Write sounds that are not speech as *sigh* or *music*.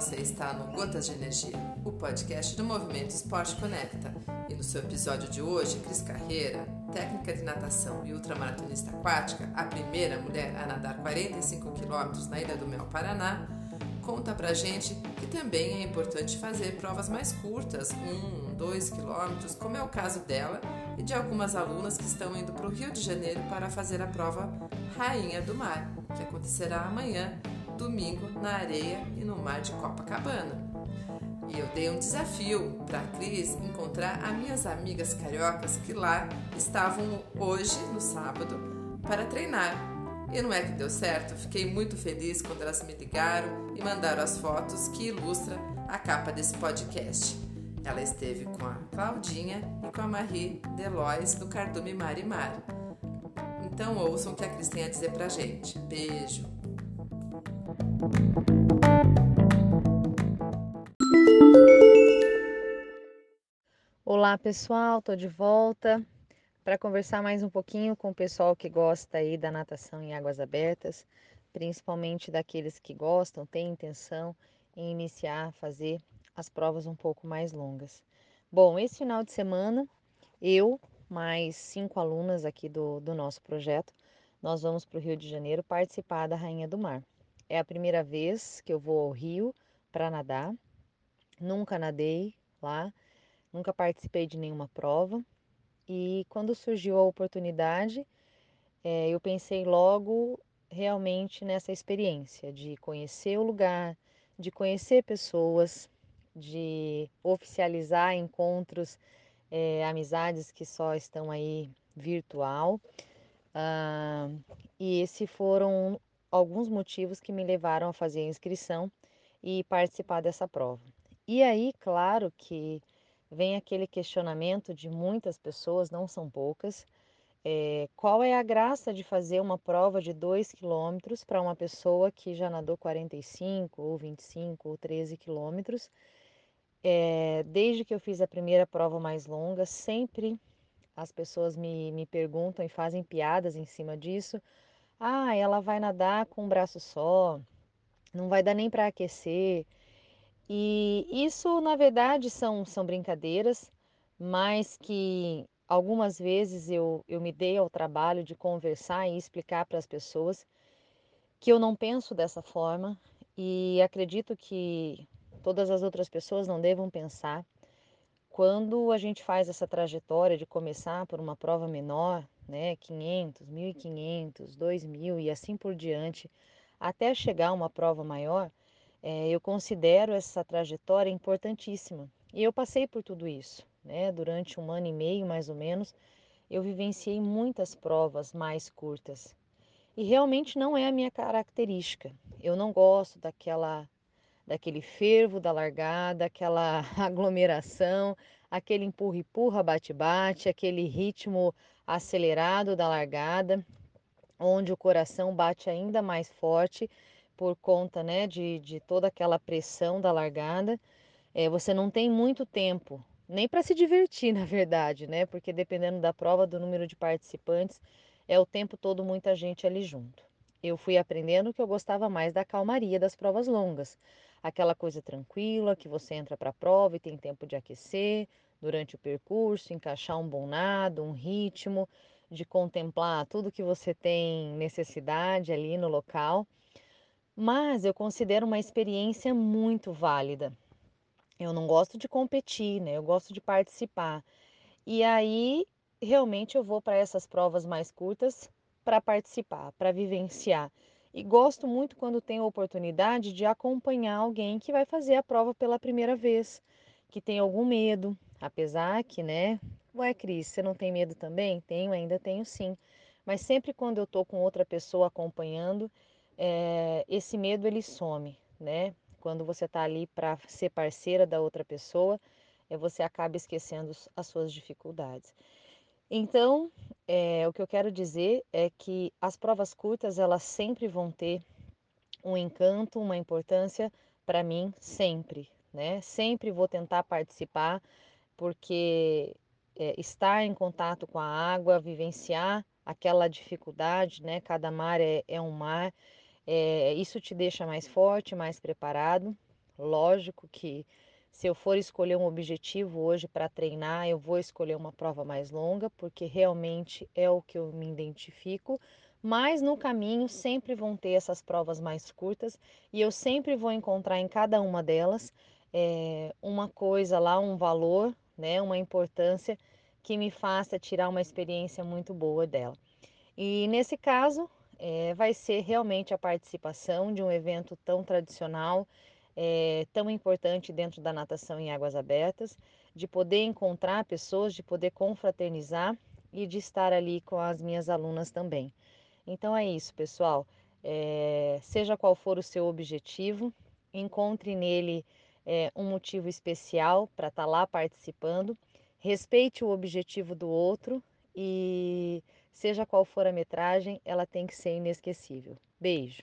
você está no Gotas de Energia, o podcast do Movimento Esporte Conecta. E no seu episódio de hoje, Cris Carreira, técnica de natação e ultramaratonista aquática, a primeira mulher a nadar 45 quilômetros na Ilha do Mel, Paraná, conta pra gente que também é importante fazer provas mais curtas, 1, 2 quilômetros, como é o caso dela e de algumas alunas que estão indo para o Rio de Janeiro para fazer a prova Rainha do Mar, que acontecerá amanhã, domingo, na areia e no mar de Copacabana. E eu dei um desafio para a Cris encontrar as minhas amigas cariocas que lá estavam hoje, no sábado, para treinar. E não é que deu certo, fiquei muito feliz quando elas me ligaram e mandaram as fotos que ilustram a capa desse podcast. Ela esteve com a Claudinha e com a Marie Delois do Cardume Mar e Mar. Então ouçam o que a Cris tem a dizer pra gente. Beijo! Olá pessoal, tô de volta para conversar mais um pouquinho com o pessoal que gosta aí da natação em águas abertas, principalmente daqueles que gostam, têm intenção em iniciar a fazer as provas um pouco mais longas. Bom, esse final de semana, eu, mais cinco alunas aqui do, do nosso projeto, nós vamos para o Rio de Janeiro participar da Rainha do Mar. É a primeira vez que eu vou ao Rio para nadar. Nunca nadei lá, nunca participei de nenhuma prova. E quando surgiu a oportunidade, é, eu pensei logo realmente nessa experiência de conhecer o lugar, de conhecer pessoas, de oficializar encontros, é, amizades que só estão aí virtual. Ah, e esses foram alguns motivos que me levaram a fazer a inscrição e participar dessa prova. E aí, claro que vem aquele questionamento de muitas pessoas, não são poucas, é, qual é a graça de fazer uma prova de 2 quilômetros para uma pessoa que já nadou 45 ou 25 ou 13 quilômetros é, desde que eu fiz a primeira prova mais longa, sempre as pessoas me, me perguntam e fazem piadas em cima disso. Ah, ela vai nadar com um braço só, não vai dar nem para aquecer. E isso, na verdade, são, são brincadeiras, mas que algumas vezes eu, eu me dei ao trabalho de conversar e explicar para as pessoas que eu não penso dessa forma e acredito que todas as outras pessoas não devam pensar. Quando a gente faz essa trajetória de começar por uma prova menor, né, 500, 1500, 2000 e assim por diante, até chegar a uma prova maior, é, eu considero essa trajetória importantíssima. E eu passei por tudo isso, né? Durante um ano e meio, mais ou menos, eu vivenciei muitas provas mais curtas. E realmente não é a minha característica. Eu não gosto daquela daquele fervo da largada, aquela *laughs* aglomeração, aquele empurra-empurra, bate-bate, aquele ritmo acelerado da largada, onde o coração bate ainda mais forte por conta né, de, de toda aquela pressão da largada. É, você não tem muito tempo, nem para se divertir, *laughs* na verdade, né? Porque dependendo da prova, do número de participantes, é o tempo todo muita gente ali junto. Eu fui aprendendo que eu gostava mais da calmaria das provas longas aquela coisa tranquila que você entra para a prova e tem tempo de aquecer durante o percurso, encaixar um bom nado, um ritmo, de contemplar tudo que você tem necessidade ali no local. Mas eu considero uma experiência muito válida. Eu não gosto de competir, né? Eu gosto de participar. E aí, realmente eu vou para essas provas mais curtas para participar, para vivenciar. E gosto muito quando tenho a oportunidade de acompanhar alguém que vai fazer a prova pela primeira vez, que tem algum medo, apesar que, né? Ué, Cris, você não tem medo também? Tenho, ainda tenho sim. Mas sempre quando eu tô com outra pessoa acompanhando, é, esse medo ele some, né? Quando você tá ali para ser parceira da outra pessoa, é, você acaba esquecendo as suas dificuldades. Então, é, o que eu quero dizer é que as provas curtas elas sempre vão ter um encanto, uma importância para mim sempre, né? Sempre vou tentar participar porque é, estar em contato com a água, vivenciar aquela dificuldade, né? Cada mar é, é um mar, é, isso te deixa mais forte, mais preparado. Lógico que se eu for escolher um objetivo hoje para treinar, eu vou escolher uma prova mais longa, porque realmente é o que eu me identifico. Mas no caminho sempre vão ter essas provas mais curtas e eu sempre vou encontrar em cada uma delas é, uma coisa lá, um valor, né, uma importância que me faça tirar uma experiência muito boa dela. E nesse caso, é, vai ser realmente a participação de um evento tão tradicional é, tão importante dentro da natação em águas abertas, de poder encontrar pessoas, de poder confraternizar e de estar ali com as minhas alunas também. Então é isso, pessoal. É, seja qual for o seu objetivo, encontre nele é, um motivo especial para estar tá lá participando, respeite o objetivo do outro e seja qual for a metragem, ela tem que ser inesquecível. Beijo!